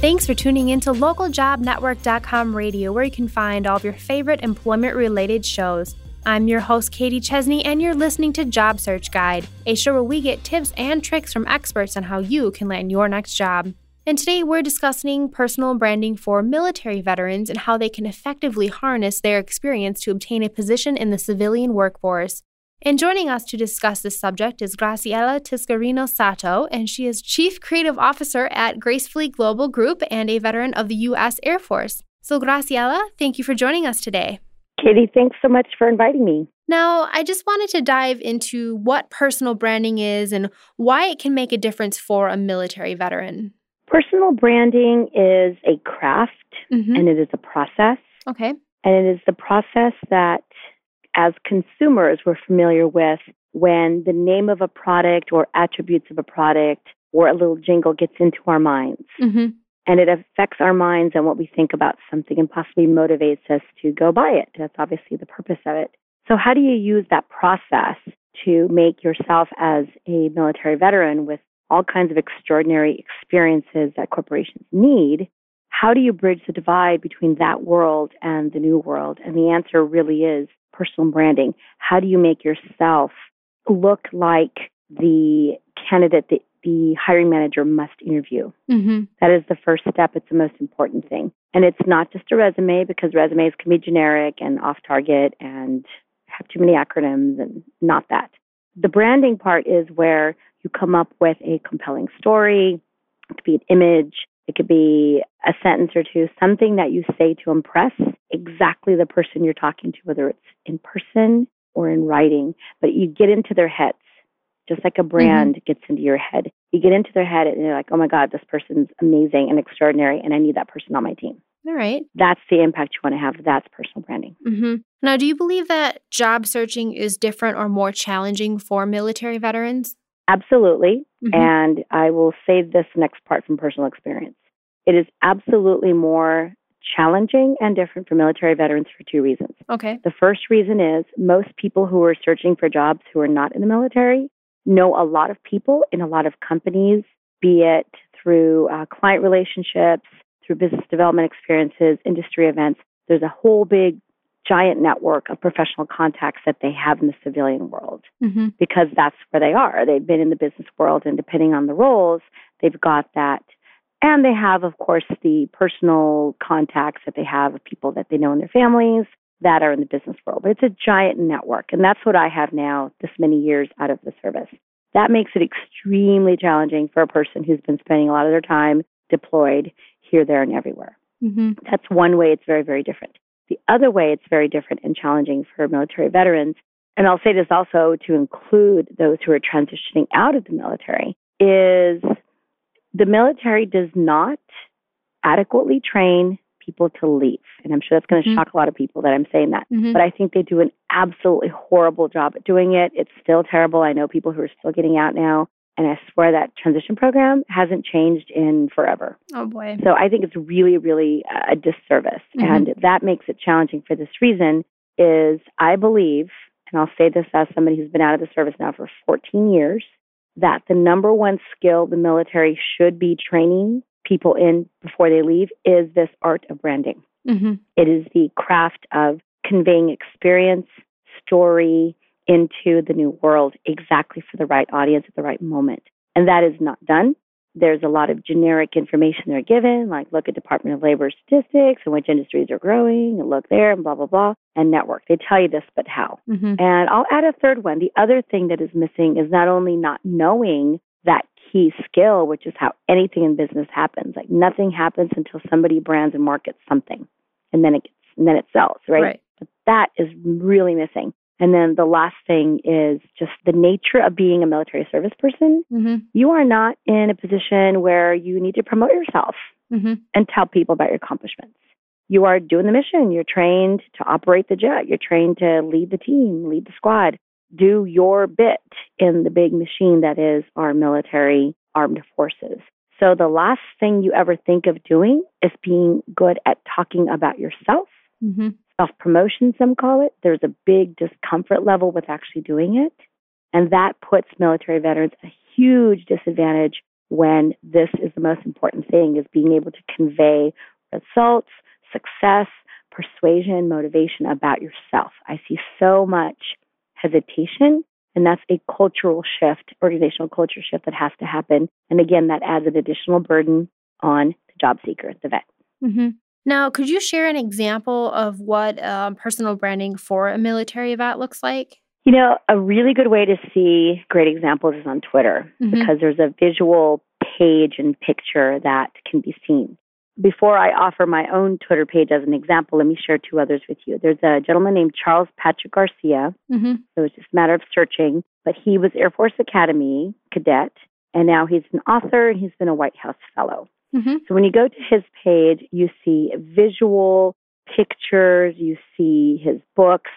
Thanks for tuning in to localjobnetwork.com radio, where you can find all of your favorite employment related shows. I'm your host, Katie Chesney, and you're listening to Job Search Guide, a show where we get tips and tricks from experts on how you can land your next job. And today we're discussing personal branding for military veterans and how they can effectively harness their experience to obtain a position in the civilian workforce. And joining us to discuss this subject is Graciela Tiscareño Sato, and she is Chief Creative Officer at Gracefully Global Group and a veteran of the U.S. Air Force. So, Graciela, thank you for joining us today. Katie, thanks so much for inviting me. Now, I just wanted to dive into what personal branding is and why it can make a difference for a military veteran. Personal branding is a craft mm-hmm. and it is a process. Okay. And it is the process that as consumers we're familiar with when the name of a product or attributes of a product or a little jingle gets into our minds. Mm-hmm. And it affects our minds and what we think about something and possibly motivates us to go buy it. That's obviously the purpose of it. So, how do you use that process to make yourself as a military veteran with all kinds of extraordinary experiences that corporations need? How do you bridge the divide between that world and the new world? And the answer really is personal branding. How do you make yourself look like the candidate that the hiring manager must interview? Mm-hmm. That is the first step. It's the most important thing. And it's not just a resume because resumes can be generic and off target and have too many acronyms and not that. The branding part is where you come up with a compelling story. It could be an image. It could be a sentence or two, something that you say to impress exactly the person you're talking to, whether it's in person or in writing. But you get into their heads, just like a brand mm-hmm. gets into your head. You get into their head and you're like, oh my God, this person's amazing and extraordinary, and I need that person on my team. All right. That's the impact you want to have. That's personal branding. Mm-hmm. Now, do you believe that job searching is different or more challenging for military veterans? Absolutely. Mm-hmm. And I will say this next part from personal experience. It is absolutely more challenging and different for military veterans for two reasons. Okay. The first reason is most people who are searching for jobs who are not in the military know a lot of people in a lot of companies, be it through uh, client relationships, through business development experiences, industry events. There's a whole big giant network of professional contacts that they have in the civilian world mm-hmm. because that's where they are. They've been in the business world, and depending on the roles, they've got that. And they have, of course, the personal contacts that they have of people that they know in their families that are in the business world. But it's a giant network. And that's what I have now, this many years out of the service. That makes it extremely challenging for a person who's been spending a lot of their time deployed here, there, and everywhere. Mm-hmm. That's one way it's very, very different. The other way it's very different and challenging for military veterans, and I'll say this also to include those who are transitioning out of the military, is the military does not adequately train people to leave. And I'm sure that's going to mm-hmm. shock a lot of people that I'm saying that. Mm-hmm. But I think they do an absolutely horrible job at doing it. It's still terrible. I know people who are still getting out now. And I swear that transition program hasn't changed in forever. Oh, boy. So I think it's really, really a disservice. Mm-hmm. And that makes it challenging for this reason is I believe, and I'll say this as somebody who's been out of the service now for 14 years, that the number one skill the military should be training people in before they leave is this art of branding. Mm-hmm. It is the craft of conveying experience, story, into the new world exactly for the right audience at the right moment. And that is not done. There's a lot of generic information they're given, like look at Department of Labor statistics and which industries are growing, and look there, and blah, blah, blah, and network. They tell you this, but how? Mm-hmm. And I'll add a third one. The other thing that is missing is not only not knowing that key skill, which is how anything in business happens. Like nothing happens until somebody brands and markets something, and then it gets, and then it sells, right? right. But that is really missing. And then the last thing is just the nature of being a military service person. Mm-hmm. You are not in a position where you need to promote yourself mm-hmm. and tell people about your accomplishments. You are doing the mission. You're trained to operate the jet. You're trained to lead the team, lead the squad, do your bit in the big machine that is our military armed forces. So the last thing you ever think of doing is being good at talking about yourself. Mm-hmm self promotion, some call it. There's a big discomfort level with actually doing it. And that puts military veterans a huge disadvantage when this is the most important thing is being able to convey results, success, persuasion, motivation about yourself. I see so much hesitation and that's a cultural shift, organizational culture shift that has to happen. And again, that adds an additional burden on the job seeker, the vet. Mm-hmm. Now, could you share an example of what um, personal branding for a military vet looks like? You know, a really good way to see great examples is on Twitter mm-hmm. because there's a visual page and picture that can be seen. Before I offer my own Twitter page as an example, let me share two others with you. There's a gentleman named Charles Patrick Garcia. Mm-hmm. So it's just a matter of searching, but he was Air Force Academy cadet, and now he's an author and he's been a White House fellow. Mm-hmm. So when you go to his page, you see visual pictures, you see his books,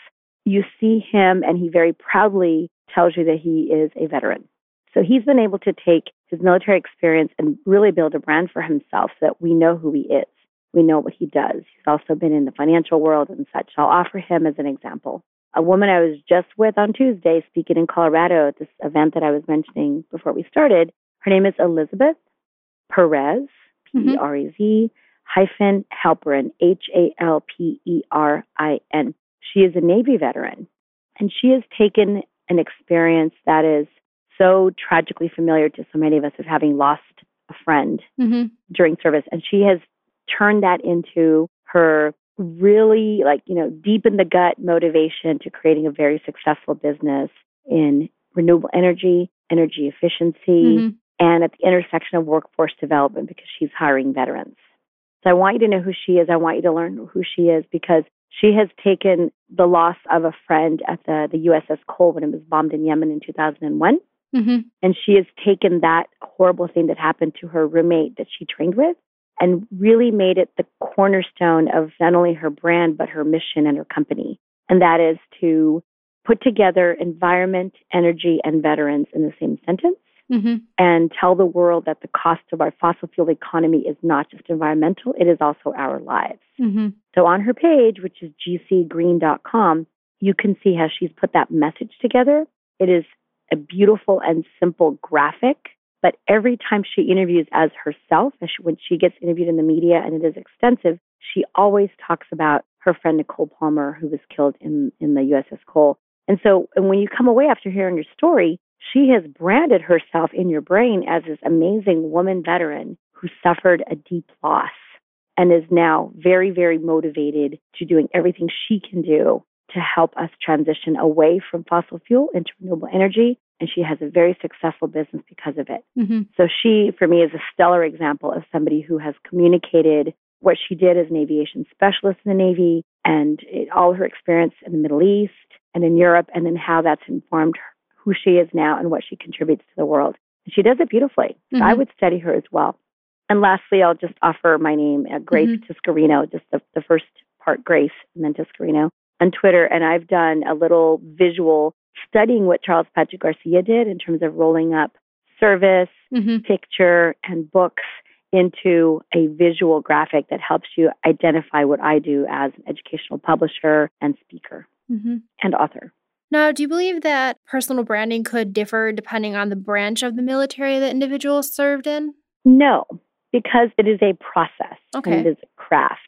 you see him, and he very proudly tells you that he is a veteran. So he's been able to take his military experience and really build a brand for himself so that we know who he is. We know what he does. He's also been in the financial world and such. I'll offer him as an example. A woman I was just with on Tuesday speaking in Colorado at this event that I was mentioning before we started, her name is Elizabeth Perez. P E R E Z hyphen Halperin, H A L P E R I N. She is a Navy veteran, and she has taken an experience that is so tragically familiar to so many of us of having lost a friend mm-hmm. during service, and she has turned that into her really like you know deep in the gut motivation to creating a very successful business in renewable energy energy efficiency mm-hmm and at the intersection of workforce development because she's hiring veterans. So I want you to know who she is. I want you to learn who she is because she has taken the loss of a friend at the, the USS Cole when it was bombed in Yemen in 2001. Mm-hmm. And she has taken that horrible thing that happened to her roommate that she trained with and really made it the cornerstone of not only her brand, but her mission and her company. And that is to put together environment, energy, and veterans in the same sentence mm-hmm. and tell the world that the cost of our fossil fuel economy is not just environmental, it is also our lives. Mm-hmm. So on her page, which is gcgreen.com, you can see how she's put that message together. It is a beautiful and simple graphic, but every time she interviews as herself, when she gets interviewed in the media and it is extensive, she always talks about her friend Nicole Palmer, who was killed in, in the USS Cole. And so and when you come away after hearing your story, she has branded herself in your brain as this amazing woman veteran who suffered a deep loss and is now very, very motivated to doing everything she can do to help us transition away from fossil fuel into renewable energy. And she has a very successful business because of it. Mm-hmm. So she, for me, is a stellar example of somebody who has communicated what she did as an aviation specialist in the Navy and it, all her experience in the Middle East and in Europe, and then how that's informed who she is now and what she contributes to the world. And she does it beautifully. Mm-hmm. I would study her as well. And lastly, I'll just offer my name, uh, Grace mm-hmm. Tiscareño, just the, the first part, Grace, and then Tiscareño on Twitter. And I've done a little visual studying what Charles Patrick Garcia did in terms of rolling up service, mm-hmm. picture, and books into a visual graphic that helps you identify what I do as an educational publisher and speaker mm-hmm. and author. Now, do you believe that personal branding could differ depending on the branch of the military the individual served in? No, because it is a process okay. and it is a craft.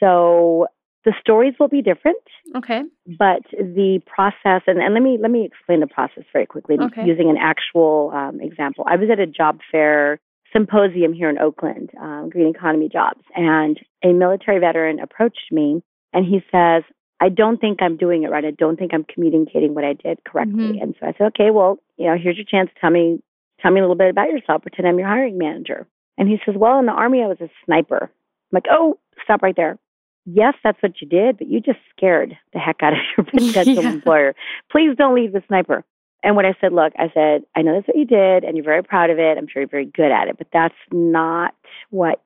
So the stories will be different. Okay. But the process, and, and let me let me explain the process very quickly okay. using an actual um, example. I was at a job fair symposium here in Oakland, um, Green Economy Jobs, and a military veteran approached me and he says, I don't think I'm doing it right. I don't think I'm communicating what I did correctly. Mm-hmm. And so I said, okay, well, you know, here's your chance. Tell me, tell me a little bit about yourself. Pretend I'm your hiring manager. And he says, well, in the army, I was a sniper. I'm like, oh, stop right there. Yes, that's what you did, but you just scared the heck out of your potential yeah. employer. Please don't leave the sniper. And when I said, look, I said, I know that's what you did and you're very proud of it. I'm sure you're very good at it, but that's not what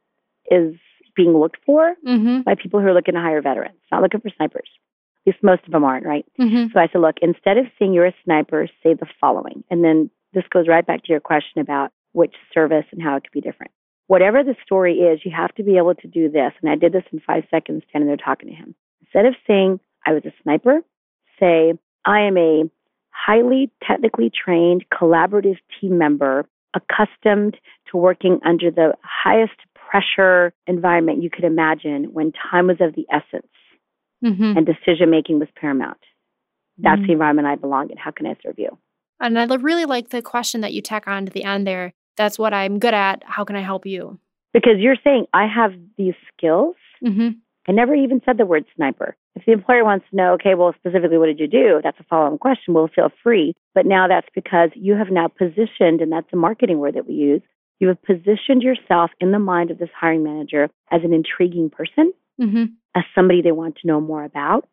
is being looked for mm-hmm. by people who are looking to hire veterans, not looking for snipers most of them aren't, right? Mm-hmm. So I said, look, instead of saying you're a sniper, say the following. And then this goes right back to your question about which service and how it could be different. Whatever the story is, you have to be able to do this. And I did this in five seconds standing there talking to him. Instead of saying I was a sniper, say I am a highly technically trained collaborative team member accustomed to working under the highest pressure environment you could imagine when time was of the essence mm-hmm. and decision making was paramount. That's mm-hmm. the environment I belong in. How can I serve you? And I really like the question that you tack on to the end there. That's what I'm good at. How can I help you? Because you're saying I have these skills. Mm-hmm. I never even said the word sniper. If the employer wants to know, okay, well, specifically, what did you do? That's a follow on question. We'll feel free. But now that's because you have now positioned, and that's a marketing word that we use, you have positioned yourself in the mind of this hiring manager as an intriguing person, mm-hmm. As somebody they want to know more about.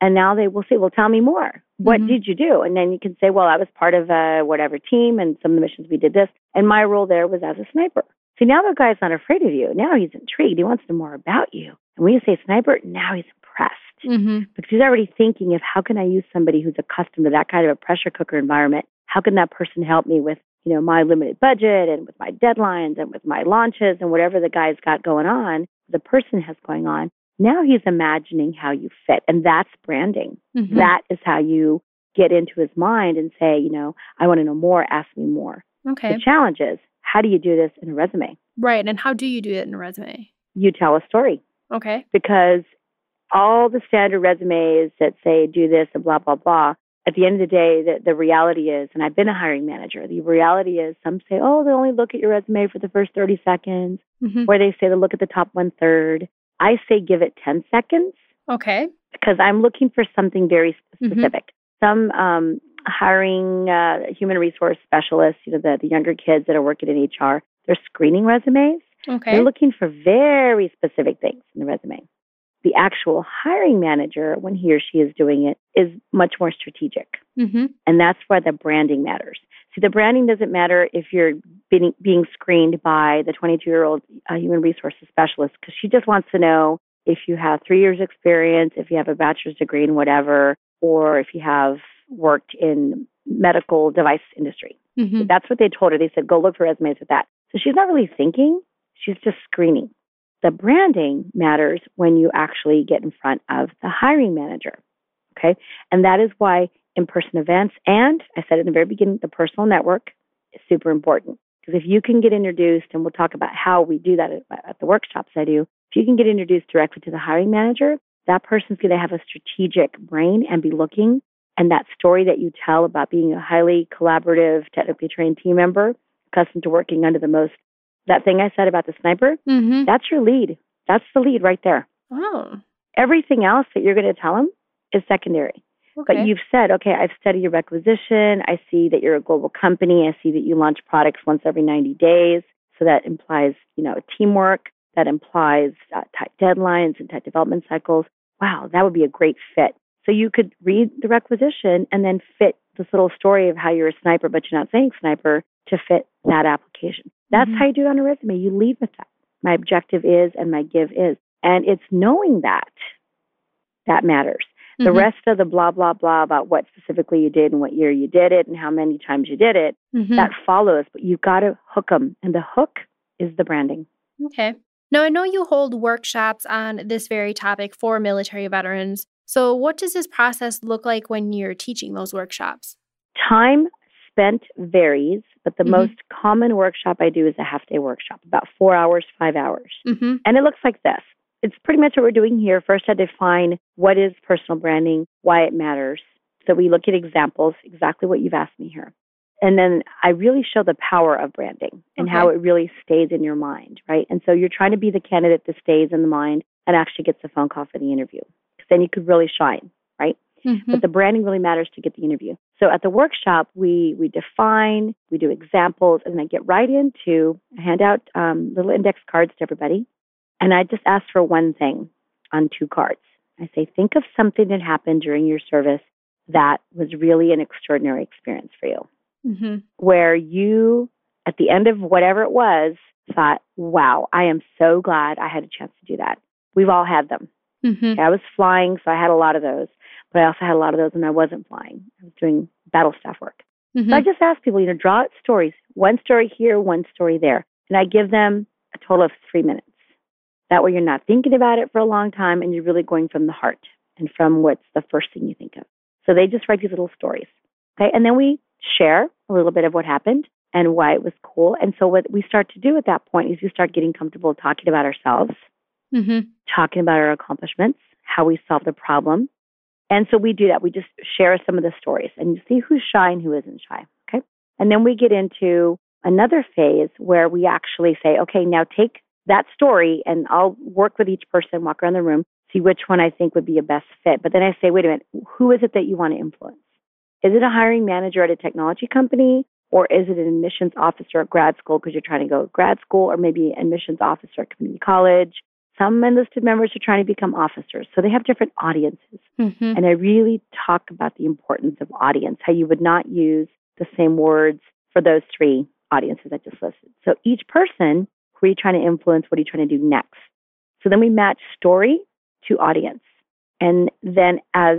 And now they will say, well, tell me more. What mm-hmm. did you do? And then you can say, well, I was part of a whatever team, and some of the missions we did this. And my role there was as a sniper. See, now the guy's not afraid of you. Now he's intrigued. He wants to know more about you. And when you say sniper, now he's impressed mm-hmm. because he's already thinking of how can I use somebody who's accustomed to that kind of a pressure cooker environment? How can that person help me with, you know, my limited budget and with my deadlines and with my launches and whatever the guy's got going on, the person has going on. Now he's imagining how you fit. And that's branding. Mm-hmm. That is how you get into his mind and say, you know, I want to know more, ask me more. Okay. The challenge is, how do you do this in a resume? Right. And how do you do it in a resume? You tell a story. Okay. Because all the standard resumes that say do this and blah, blah, blah, at the end of the day, the, the reality is, and I've been a hiring manager, the reality is some say, oh, they only look at your resume for the first 30 seconds, mm-hmm. or they say they look at the top one third. I say give it 10 seconds. Okay. Because I'm looking for something very mm-hmm. specific. Mm-hmm. Some um, hiring uh, human resource specialists, you know, the, the younger kids that are working in HR, they're screening resumes. Okay. They're looking for very specific things in the resume. The actual hiring manager, when he or she is doing it, is much more strategic. Mm-hmm. And that's why the branding matters. See, the branding doesn't matter if you're being, being screened by the 22 year old uh, human resources specialist because she just wants to know if you have three years experience, if you have a bachelor's degree in whatever, or if you have worked in medical device industry. Mm-hmm. That's what they told her. They said, go look for resumes with that. So she's not really thinking, she's just screening. The branding matters when you actually get in front of the hiring manager. Okay. And that is why in person events and I said in the very beginning, the personal network is super important. Because if you can get introduced, and we'll talk about how we do that at, at the workshops I do, if you can get introduced directly to the hiring manager, that person's going to have a strategic brain and be looking. And that story that you tell about being a highly collaborative, technically trained team member, accustomed to working under the most, that thing I said about the sniper, mm-hmm. that's your lead. That's the lead right there. Oh. Everything else that you're going to tell them is secondary. Okay. But you've said, okay, I've studied your requisition. I see that you're a global company. I see that you launch products once every 90 days. So that implies, you know, teamwork. That implies uh, tight deadlines and tight development cycles. Wow, that would be a great fit. So you could read the requisition and then fit this little story of how you're a sniper, but you're not saying sniper to fit that application. That's mm-hmm. how you do it on a resume. You lead with that. My objective is and my give is. And it's knowing that that matters. The mm-hmm. rest of the blah, blah, blah about what specifically you did and what year you did it and how many times you did it, mm-hmm. that follows, but you've got to hook them. And the hook is the branding. Okay. Now, I know you hold workshops on this very topic for military veterans. So, what does this process look like when you're teaching those workshops? Time spent varies, but the mm-hmm. most common workshop I do is a half day workshop, about four hours, five hours. Mm-hmm. And it looks like this it's pretty much what we're doing here. First, I define what is personal branding, why it matters. So we look at examples, exactly what you've asked me here. And then I really show the power of branding and okay. how it really stays in your mind, right? And so you're trying to be the candidate that stays in the mind and actually gets the phone call for the interview. Because then you could really shine, right? Mm-hmm. But the branding really matters to get the interview. So at the workshop, we we define, we do examples, and then get right into I hand out um, little index cards to everybody. And I just ask for one thing on two cards. I say, think of something that happened during your service that was really an extraordinary experience for you, mm-hmm. where you, at the end of whatever it was, thought, wow, I am so glad I had a chance to do that. We've all had them. Mm-hmm. I was flying, so I had a lot of those, but I also had a lot of those when I wasn't flying. I was doing battle staff work. Mm-hmm. So I just ask people, you know, draw out stories, one story here, one story there. And I give them a total of three minutes. That way you're not thinking about it for a long time and you're really going from the heart and from what's the first thing you think of. So they just write these little stories. Okay. And then we share a little bit of what happened. and why it was cool. And so what we start to do at that point is we start getting comfortable talking about ourselves, mm-hmm. talking about our accomplishments, how we solved a problem. And so we do that. We just share some of the stories and you see who's shy and who isn't shy. Okay. And then we get into another phase where we actually say, okay, now take that story and I'll work with each person, walk around the room, see which one I think would be a best fit. But then I say, wait a minute, who is it that you want to influence? Is it a hiring manager at a technology company? Or is it an admissions officer at grad school because you're trying to go to grad school, or maybe admissions officer at community college? Some enlisted members are trying to become officers, so they have different audiences. Mm-hmm. And I really talk about the importance of audience, how you would not use the same words for those three audiences I just listed. So each person, are you trying to influence? What are you trying to do next? So then we match story to audience. And then as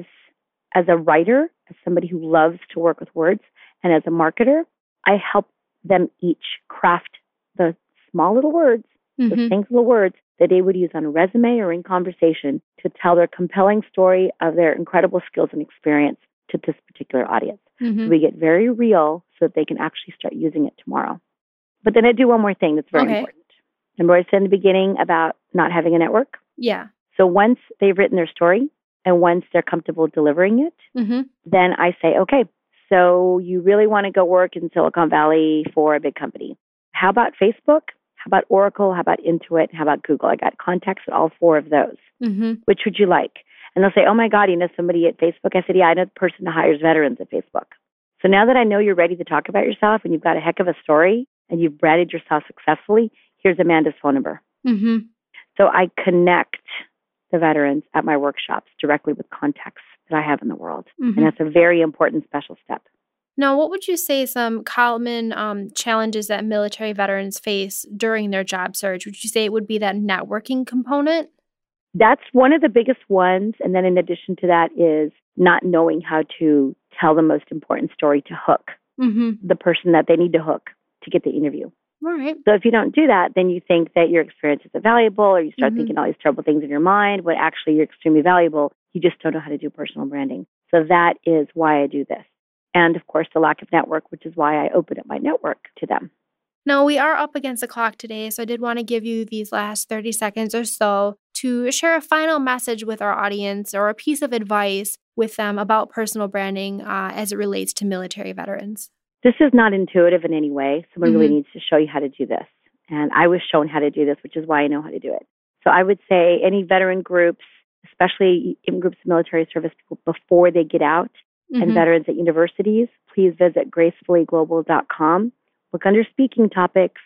as a writer, as somebody who loves to work with words, and as a marketer, I help them each craft the small little words, mm-hmm. the succinct little words that they would use on a resume or in conversation to tell their compelling story of their incredible skills and experience to this particular audience. Mm-hmm. So we get very real so that they can actually start using it tomorrow. But then I do one more thing that's very okay. important. Remember I said in the beginning about not having a network? Yeah. So once they've written their story and once they're comfortable delivering it, mm-hmm. then I say, okay, so you really want to go work in Silicon Valley for a big company. How about Facebook? How about Oracle? How about Intuit? How about Google? I got contacts at all four of those. Mm-hmm. Which would you like? And they'll say, oh my God, you know somebody at Facebook? I said, yeah, I know the person that hires veterans at Facebook. So now that I know you're ready to talk about yourself and you've got a heck of a story and you've branded yourself successfully, here's Amanda's phone number. Mm-hmm. So I connect the veterans at my workshops directly with contacts that I have in the world. Mm-hmm. And that's a very important special step. Now, what would you say some common um, challenges that military veterans face during their job search? Would you say it would be that networking component? That's one of the biggest ones. And then, in addition to that, is not knowing how to tell the most important story to hook mm-hmm. the person that they need to hook to get the interview. All right. So if you don't do that, then you think that your experience isn't valuable, or you start mm-hmm. thinking all these terrible things in your mind. When actually you're extremely valuable, you just don't know how to do personal branding. So that is why I do this. And of course, the lack of network, which is why I open up my network to them. Now, we are up against the clock today, so I did want to give you these last 30 seconds or so to share a final message with our audience or a piece of advice with them about personal branding uh, as it relates to military veterans. This is not intuitive in any way. Someone mm-hmm. really needs to show you how to do this. And I was shown how to do this, which is why I know how to do it. So I would say any veteran groups, especially in groups of military service people before they get out, mm-hmm. and veterans at universities, please visit gracefullyglobal.com. Look under speaking topics,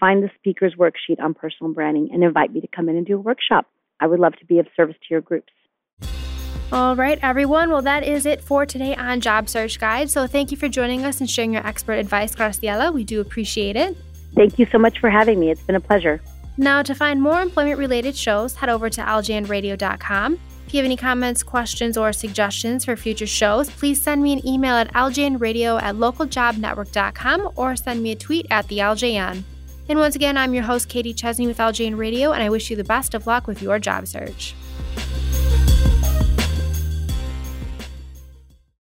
find the speaker's worksheet on personal branding, and invite me to come in and do a workshop. I would love to be of service to your groups. All right, everyone. Well, that is it for today on Job Search Guide. So thank you for joining us and sharing your expert advice, Graciela. We do appreciate it. Thank you so much for having me. It's been a pleasure. Now, to find more employment related shows, head over to ljnradio.com. If you have any comments, questions, or suggestions for future shows, please send me an email at ljnradio at localjobnetwork.com or send me a tweet at the LJN. And once again, I'm your host, Katie Chesney with LJN Radio, and I wish you the best of luck with your job search.